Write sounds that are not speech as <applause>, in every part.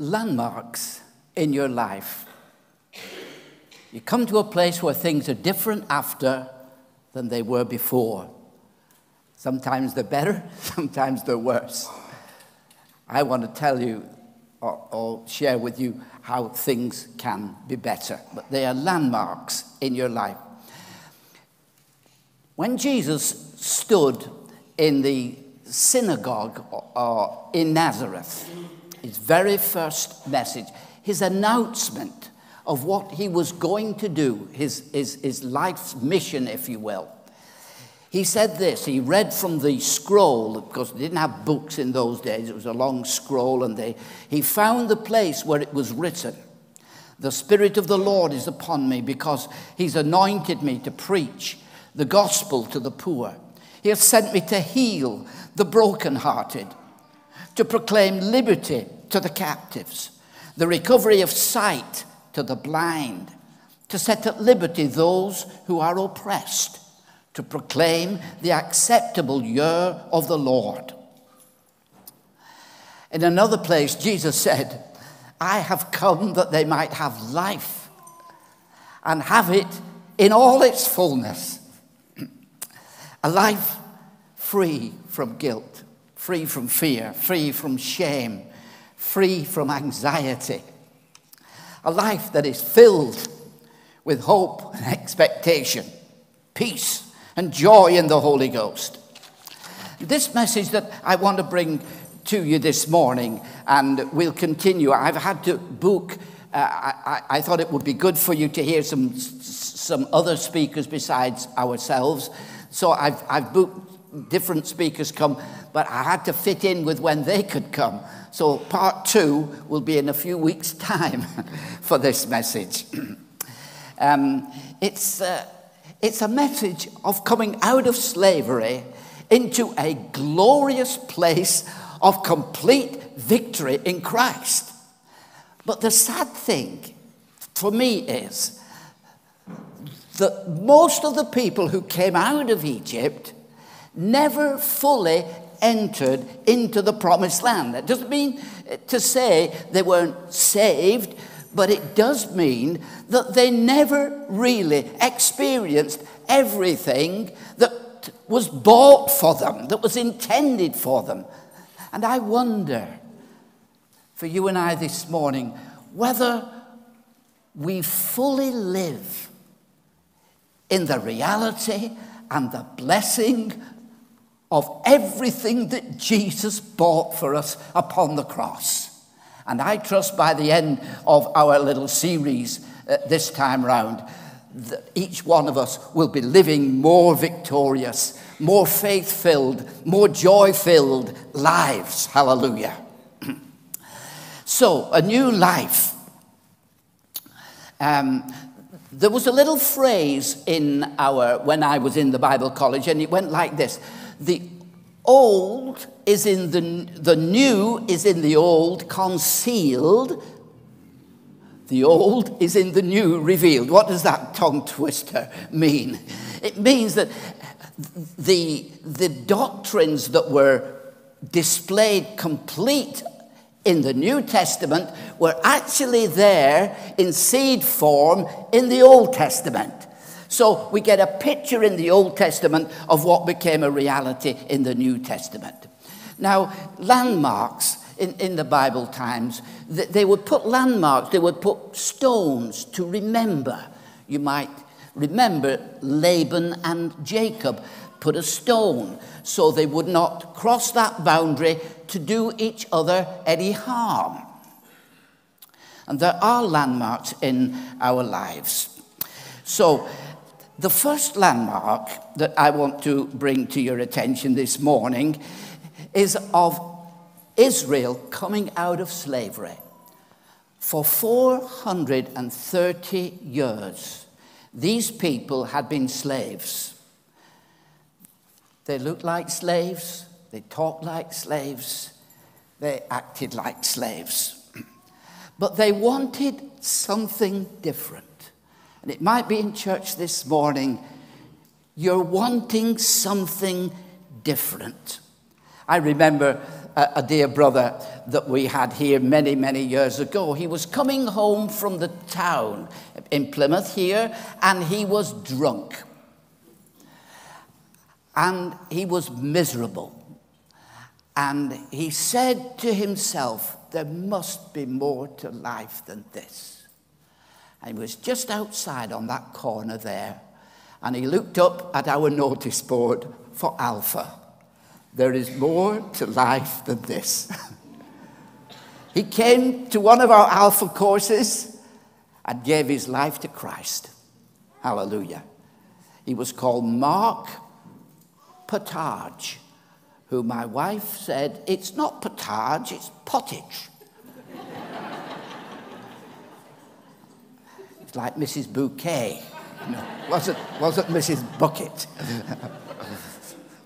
landmarks in your life. You come to a place where things are different after than they were before. Sometimes they're better, <laughs> sometimes they're worse. I want to tell you or, or, share with you how things can be better, but they are landmarks in your life. When Jesus stood in the synagogue uh, in Nazareth, his very first message, his announcement of what he was going to do, his, his, his life's mission, if you will. He said this, he read from the scroll, because they didn't have books in those days, it was a long scroll, and they, he found the place where it was written, The Spirit of the Lord is upon me, because he's anointed me to preach the gospel to the poor. He has sent me to heal the brokenhearted, to proclaim liberty to the captives, the recovery of sight to the blind, to set at liberty those who are oppressed, to proclaim the acceptable year of the Lord. In another place, Jesus said, I have come that they might have life and have it in all its fullness. <clears throat> A life free from guilt, free from fear, free from shame, free from anxiety. A life that is filled with hope and expectation, peace and joy in the Holy Ghost. This message that I want to bring to you this morning, and we'll continue. I've had to book. Uh, I, I, thought it would be good for you to hear some some other speakers besides ourselves. So I've, I've booked different speakers come, but I had to fit in with when they could come. So part two will be in a few weeks' time <laughs> for this message. <clears throat> um, it's, uh, it's a message of coming out of slavery into a glorious place of complete victory in Christ. But the sad thing for me is that most of the people who came out of Egypt never fully entered into the promised land. That doesn't mean to say they weren't saved, but it does mean that they never really experienced everything that was bought for them, that was intended for them. And I wonder for you and I this morning whether we fully live in the reality and the blessing of everything that Jesus bought for us upon the cross. And I trust by the end of our little series uh, this time round, that each one of us will be living more victorious, more faith filled, more joy filled lives. Hallelujah. <clears throat> so, a new life. Um, there was a little phrase in our, when I was in the Bible college, and it went like this the old is in the, the new is in the old concealed. The old is in the new revealed. What does that tongue twister mean? It means that the, the doctrines that were displayed complete in the New Testament were actually there in seed form in the Old Testament. So we get a picture in the Old Testament of what became a reality in the New Testament. Now, landmarks in, in the Bible times, they would put landmarks, they would put stones to remember. You might remember Laban and Jacob put a stone so they would not cross that boundary to do each other any harm. And there are landmarks in our lives. So the first landmark that I want to bring to your attention this morning is of Israel coming out of slavery. For 430 years, these people had been slaves. They looked like slaves, they talked like slaves, they acted like slaves. <clears throat> But they wanted something different. And it might be in church this morning, you're wanting something different. I remember a, a dear brother that we had here many, many years ago. He was coming home from the town in Plymouth here, and he was drunk. And he was miserable. And he said to himself, There must be more to life than this. And he was just outside on that corner there. And he looked up at our notice board for Alpha. There is more to life than this. <laughs> he came to one of our Alpha courses and gave his life to Christ. Hallelujah. He was called Mark Pottage, who my wife said, it's not pottage, it's pottage. It's like Mrs. Bouquet. No, wasn't, wasn't Mrs. Bucket.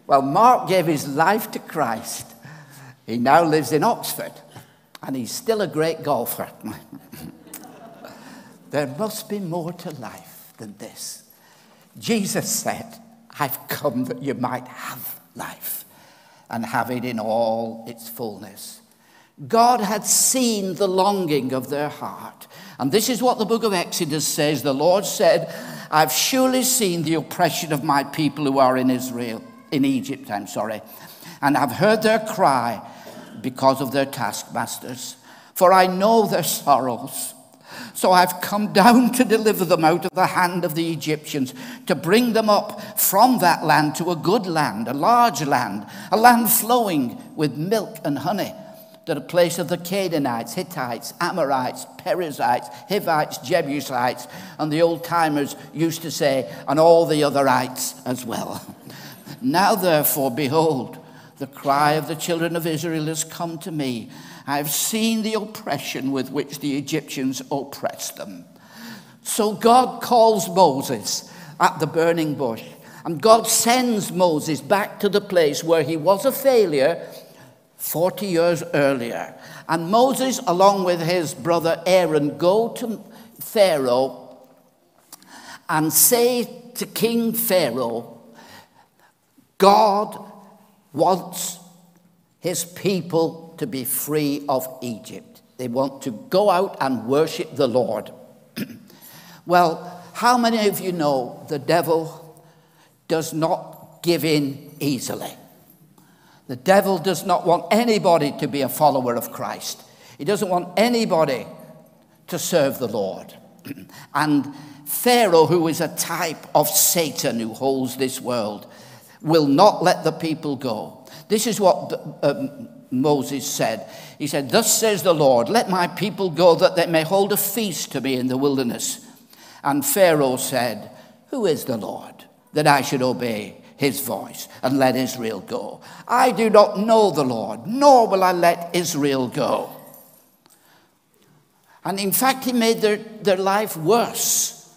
well, Mark gave his life to Christ. He now lives in Oxford, and he's still a great golfer. <laughs> there must be more to life than this. Jesus said, I've come that you might have life and have it in all its fullness. God had seen the longing of their heart. And this is what the book of Exodus says. The Lord said, I've surely seen the oppression of my people who are in Israel, in Egypt, I'm sorry, and I've heard their cry because of their taskmasters. For I know their sorrows so I've come down to deliver them out of the hand of the Egyptians, to bring them up from that land to a good land, a large land, a land flowing with milk and honey, the place of the Canaanites, Hittites, Amorites, Perizzites, Hivites, Jebusites, and the old timers used to say, and all the otherites as well. <laughs> Now, therefore, behold, the cry of the children of Israel has come to me I have seen the oppression with which the Egyptians oppressed them. So God calls Moses at the burning bush, and God sends Moses back to the place where he was a failure 40 years earlier. And Moses, along with his brother Aaron, go to Pharaoh and say to King Pharaoh, God wants his people to be free of Egypt. They want to go out and worship the Lord. <clears throat> well, how many of you know the devil does not give in easily? The devil does not want anybody to be a follower of Christ. He doesn't want anybody to serve the Lord. <clears throat> and Pharaoh, who is a type of Satan who holds this world, will not let the people go. This is what um, Moses said. He said, Thus says the Lord, let my people go that they may hold a feast to me in the wilderness. And Pharaoh said, Who is the Lord that I should obey his voice and let Israel go? I do not know the Lord, nor will I let Israel go. And in fact, he made their, their life worse,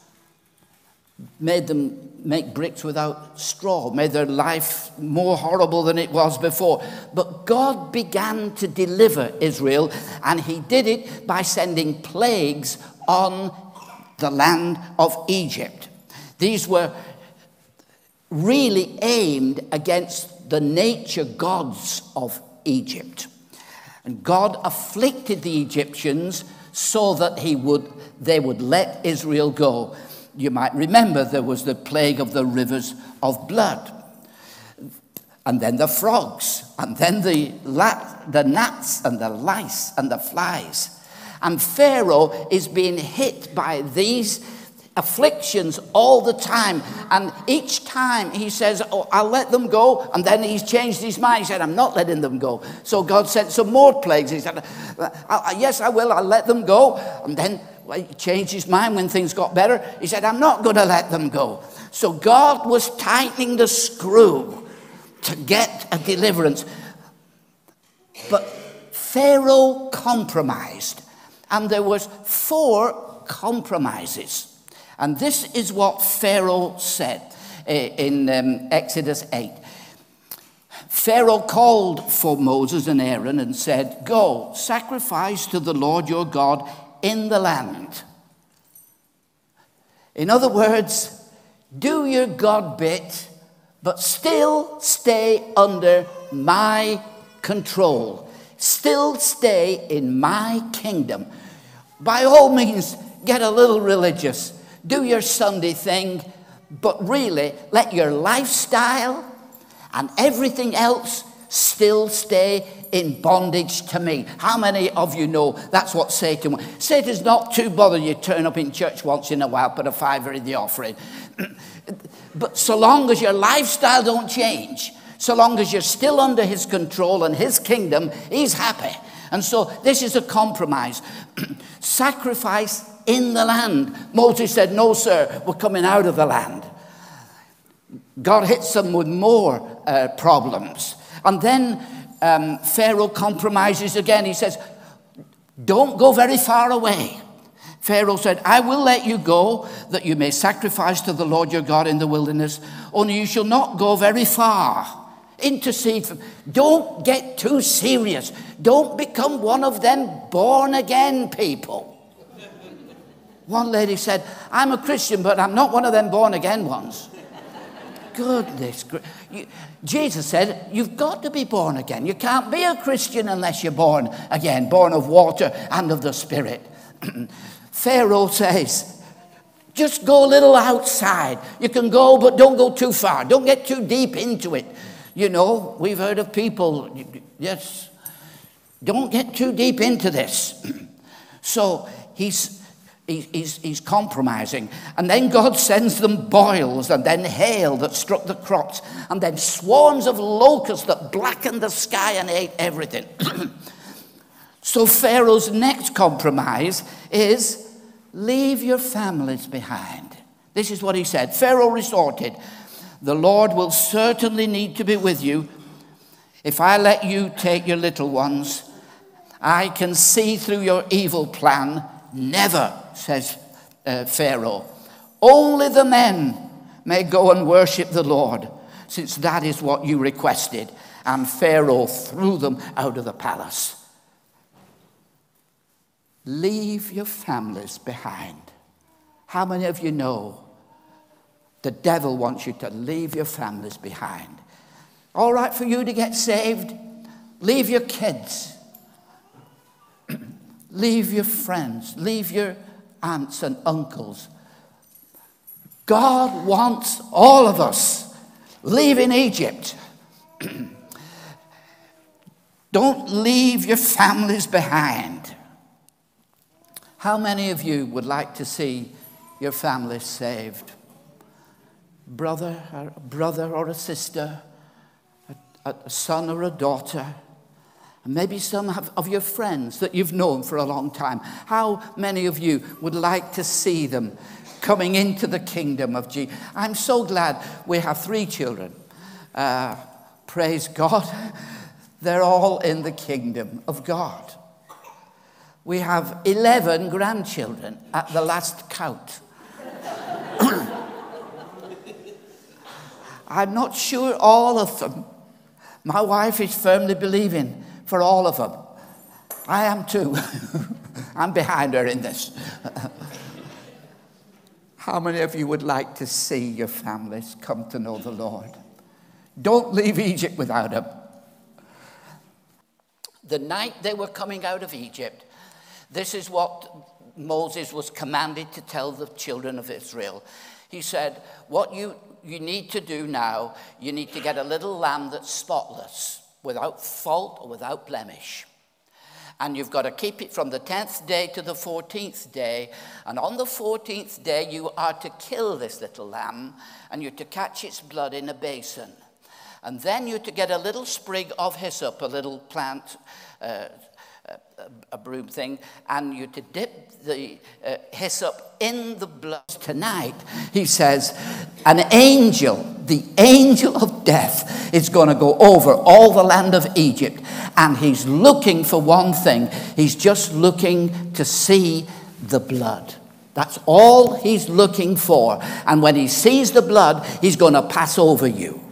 made them make bricks without straw, made their life more horrible than it was before. But God began to deliver Israel, and He did it by sending plagues on the land of Egypt. These were really aimed against the nature gods of Egypt. And God afflicted the Egyptians so that he would, they would let Israel go you might remember there was the plague of the rivers of blood, and then the frogs, and then the, the gnats, and the lice, and the flies. And Pharaoh is being hit by these afflictions all the time. And each time he says, Oh, I'll let them go. And then he's changed his mind. He said, I'm not letting them go. So God sent some more plagues. He said, Yes, I will. I'll let them go. And then he changed his mind when things got better. He said, I'm not going to let them go. So God was tightening the screw to get a deliverance. But Pharaoh compromised. And there was four compromises. And this is what Pharaoh said eh, in um, Exodus 8. Pharaoh called for Moses and Aaron and said, Go, sacrifice to the Lord your God in the land. In other words, do your God bit, but still stay under my control. still stay in my kingdom. By all means, get a little religious, do your Sunday thing, but really let your lifestyle and everything else still stay in bondage to me. How many of you know that's what Satan wants? Satan's not too bothered you turn up in church once in a while, put a fiver in the offering. <clears throat> but so long as your lifestyle don't change, so long as you're still under his control and his kingdom, he's happy. And so this is a compromise. <clears throat> Sacrifice in the land. Moses said, No, sir, we're coming out of the land. God hits them with more uh, problems. And then um, Pharaoh compromises again. He says, Don't go very far away. Pharaoh said, I will let you go that you may sacrifice to the Lord your God in the wilderness, only you shall not go very far. Intercede for. Don't get too serious. Don't become one of them born again people. One lady said, I'm a Christian, but I'm not one of them born again ones. Goodness. Jesus said, You've got to be born again. You can't be a Christian unless you're born again, born of water and of the Spirit. <clears throat> Pharaoh says, Just go a little outside. You can go, but don't go too far. Don't get too deep into it. You know, we've heard of people, yes, don't get too deep into this. <clears throat> so he's, he's, he's compromising. And then God sends them boils and then hail that struck the crops and then swarms of locusts that blackened the sky and ate everything. <clears throat> so Pharaoh's next compromise is leave your families behind. This is what he said. Pharaoh resorted the Lord will certainly need to be with you. If I let you take your little ones, I can see through your evil plan. Never, says uh, Pharaoh. Only the men may go and worship the Lord, since that is what you requested. And Pharaoh threw them out of the palace. Leave your families behind. How many of you know the devil wants you to leave your families behind. All right for you to get saved, leave your kids, <clears throat> leave your friends, leave your aunts and uncles. God wants all of us leaving Egypt. <clears throat> Don't leave your families behind. How many of you would like to see your family saved? brother, or a brother or a sister, a, a son or a daughter, and maybe some of your friends that you've known for a long time. How many of you would like to see them coming into the kingdom of Jesus? I'm so glad we have three children. Uh, praise God. <laughs> They're all in the kingdom of God. We have 11 grandchildren at the last count. <coughs> I'm not sure all of them. My wife is firmly believing for all of them. I am too. <laughs> I'm behind her in this. <laughs> How many of you would like to see your families come to know the Lord? Don't leave Egypt without Him. The night they were coming out of Egypt, this is what Moses was commanded to tell the children of Israel. He said, What you you need to do now, you need to get a little lamb that's spotless, without fault or without blemish. And you've got to keep it from the 10th day to the 14th day. And on the 14th day, you are to kill this little lamb and you're to catch its blood in a basin. And then you're to get a little sprig of hyssop, a little plant, uh, a broom thing, and you're to dip the uh, hyssop in the blood. Tonight, he says, an angel, the angel of death, is going to go over all the land of Egypt, and he's looking for one thing. He's just looking to see the blood. That's all he's looking for. And when he sees the blood, he's going to pass over you.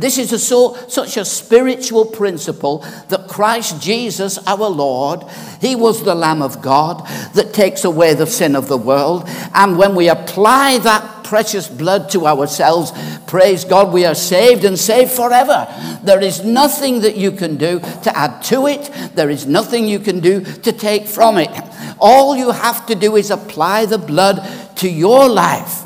This is a so, such a spiritual principle that Christ Jesus, our Lord, He was the Lamb of God that takes away the sin of the world. And when we apply that precious blood to ourselves, Praise God, we are saved and saved forever. There is nothing that you can do to add to it, there is nothing you can do to take from it. All you have to do is apply the blood to your life.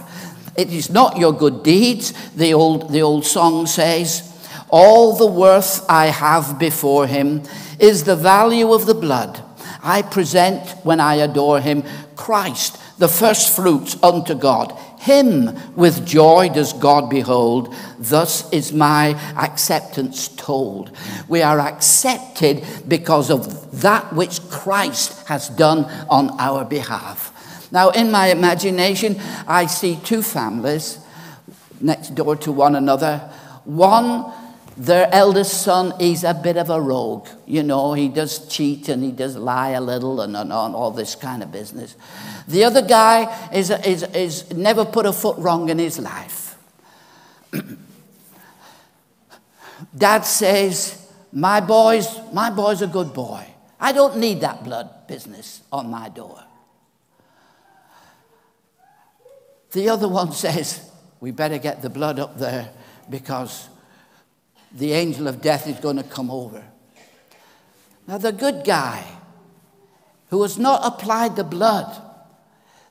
It is not your good deeds, the old, the old song says. All the worth I have before him is the value of the blood. I present when I adore him Christ, the first fruits unto God. Him with joy does God behold. Thus is my acceptance told. We are accepted because of that which Christ has done on our behalf. Now, in my imagination, I see two families next door to one another. One their eldest son is a bit of a rogue. You know, he does cheat and he does lie a little and, and, and all this kind of business. The other guy is, is, is never put a foot wrong in his life. <clears throat> Dad says, my boy's, my boy's a good boy. I don't need that blood business on my door. The other one says, we better get the blood up there because the angel of death is going to come over. Now, the good guy who has not applied the blood,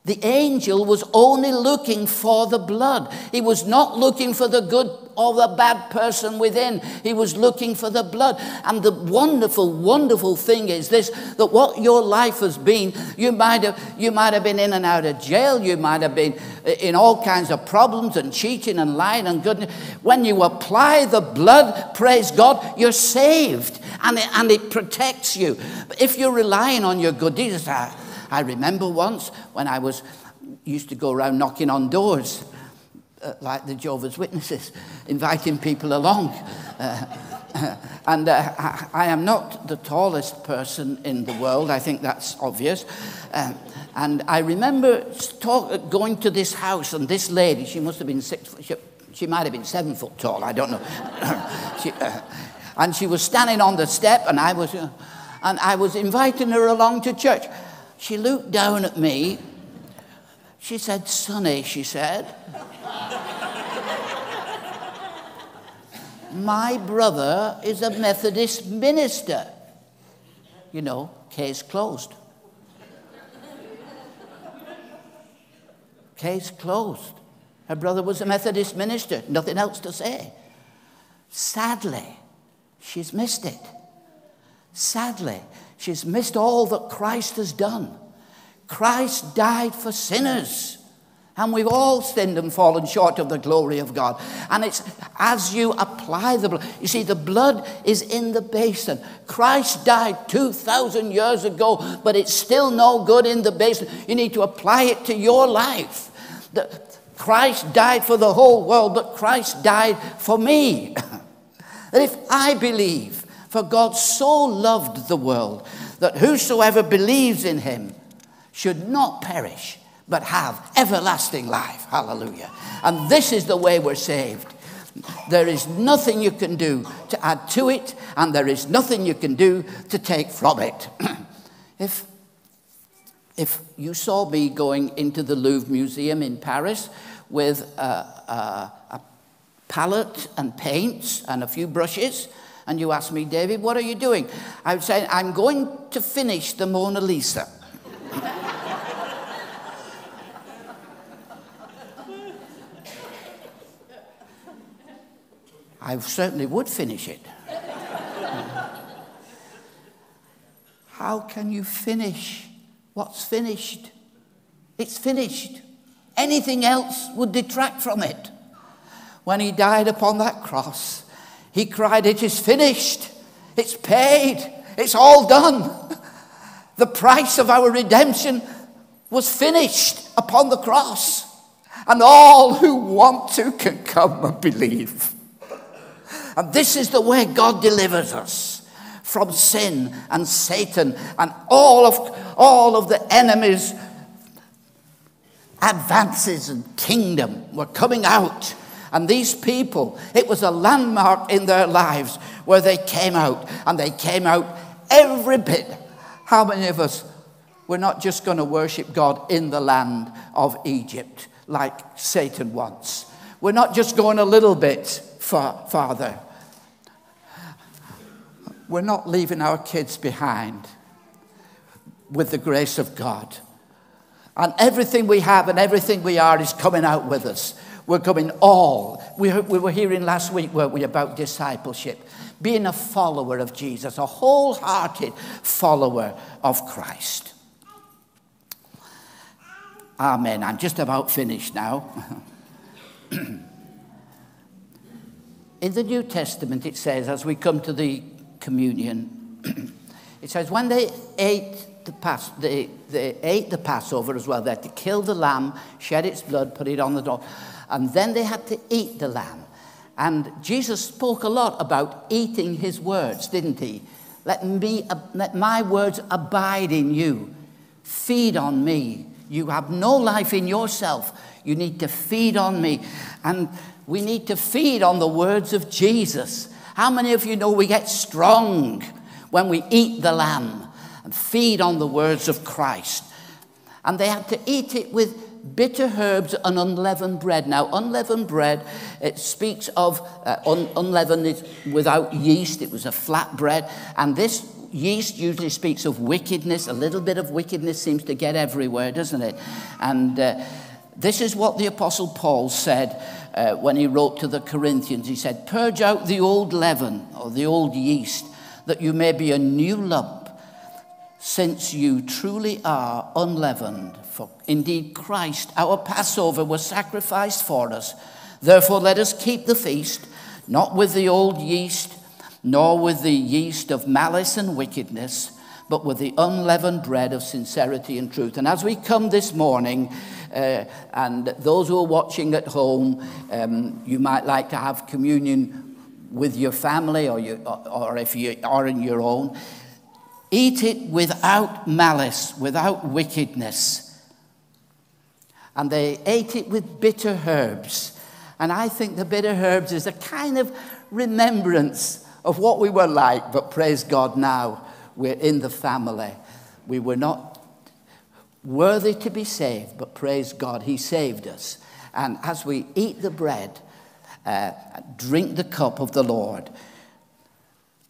the angel was only looking for the blood. He was not looking for the good or the bad person within. He was looking for the blood. And the wonderful, wonderful thing is this that what your life has been, you might have, you might have been in and out of jail, you might have been in all kinds of problems and cheating and lying and goodness. When you apply the blood, praise God, you're saved and it, and it protects you. If you're relying on your good deeds, I, I remember once when I was used to go around knocking on doors uh, like the Jehovah's Witnesses, inviting people along. Uh, <laughs> and uh, I, I, am not the tallest person in the world, I think that's obvious. Um, and I remember talk, going to this house, and this lady, she must have been six she, she might have been seven foot tall, I don't know. <coughs> she, uh, and she was standing on the step, and I was, uh, and I was inviting her along to church. She looked down at me. She said, Sonny, she said, My brother is a Methodist minister. You know, case closed. Case closed. Her brother was a Methodist minister. Nothing else to say. Sadly, she's missed it. Sadly, she's missed all that Christ has done. Christ died for sinners. And we've all sinned and fallen short of the glory of God. And it's as you apply the blood. You see, the blood is in the basin. Christ died 2,000 years ago, but it's still no good in the basin. You need to apply it to your life. The, Christ died for the whole world, but Christ died for me. <laughs> that if I believe, for God so loved the world, that whosoever believes in him should not perish but have everlasting life. Hallelujah. And this is the way we're saved. There is nothing you can do to add to it, and there is nothing you can do to take from it. <clears throat> if, if you saw me going into the Louvre Museum in Paris with a, a, a palette and paints and a few brushes, and you asked me, David, what are you doing? I would say, I'm going to finish the Mona Lisa. I certainly would finish it. How can you finish what's finished? It's finished. Anything else would detract from it. When he died upon that cross, he cried, It is finished. It's paid. It's all done. The price of our redemption was finished upon the cross. And all who want to can come and believe. And this is the way God delivers us from sin and Satan and all of, all of the enemy's advances and kingdom were coming out. And these people, it was a landmark in their lives where they came out, and they came out every bit. How many of us were not just going to worship God in the land of Egypt like Satan wants? We're not just going a little bit far, farther. We're not leaving our kids behind with the grace of God. And everything we have and everything we are is coming out with us. We're coming all. We, we were hearing last week, weren't we, about discipleship, being a follower of Jesus, a wholehearted follower of Christ. Amen. I'm just about finished now. <laughs> <clears throat> In the New Testament, it says, as we come to the communion, <clears throat> it says, when they ate the, Pass, they, they ate the Passover as well, they had to kill the lamb, shed its blood, put it on the door, and then they had to eat the lamb. And Jesus spoke a lot about eating his words, didn't he? Let, me, let my words abide in you. Feed on me. You have no life in yourself. You need to feed on me. And we need to feed on the words of Jesus. How many of you know we get strong when we eat the lamb and feed on the words of Christ? And they had to eat it with bitter herbs and unleavened bread. Now, unleavened bread, it speaks of uh, un- unleavened without yeast. It was a flat bread. And this yeast usually speaks of wickedness. A little bit of wickedness seems to get everywhere, doesn't it? And uh, this is what the Apostle Paul said uh, when he wrote to the Corinthians. He said, Purge out the old leaven or the old yeast, that you may be a new lump, since you truly are unleavened. For indeed, Christ, our Passover, was sacrificed for us. Therefore, let us keep the feast, not with the old yeast nor with the yeast of malice and wickedness, but with the unleavened bread of sincerity and truth. And as we come this morning, uh, and those who are watching at home, um, you might like to have communion with your family or, you, or, or if you are in your own. Eat it without malice, without wickedness. And they ate it with bitter herbs. And I think the bitter herbs is a kind of remembrance of what we were like, but praise God now we're in the family. We were not worthy to be saved, but praise God, He saved us. And as we eat the bread, uh, drink the cup of the Lord,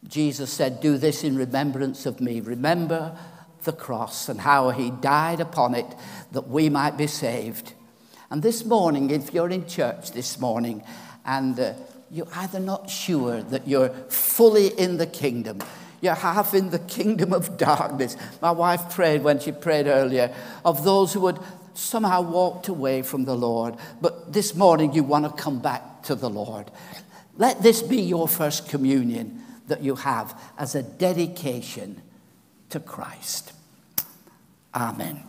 Jesus said, Do this in remembrance of me. Remember the cross and how He died upon it that we might be saved. And this morning, if you're in church this morning and uh, you're either not sure that you're fully in the kingdom, you're half in the kingdom of darkness. My wife prayed when she prayed earlier of those who had somehow walked away from the Lord, but this morning you want to come back to the Lord. Let this be your first communion that you have as a dedication to Christ. Amen.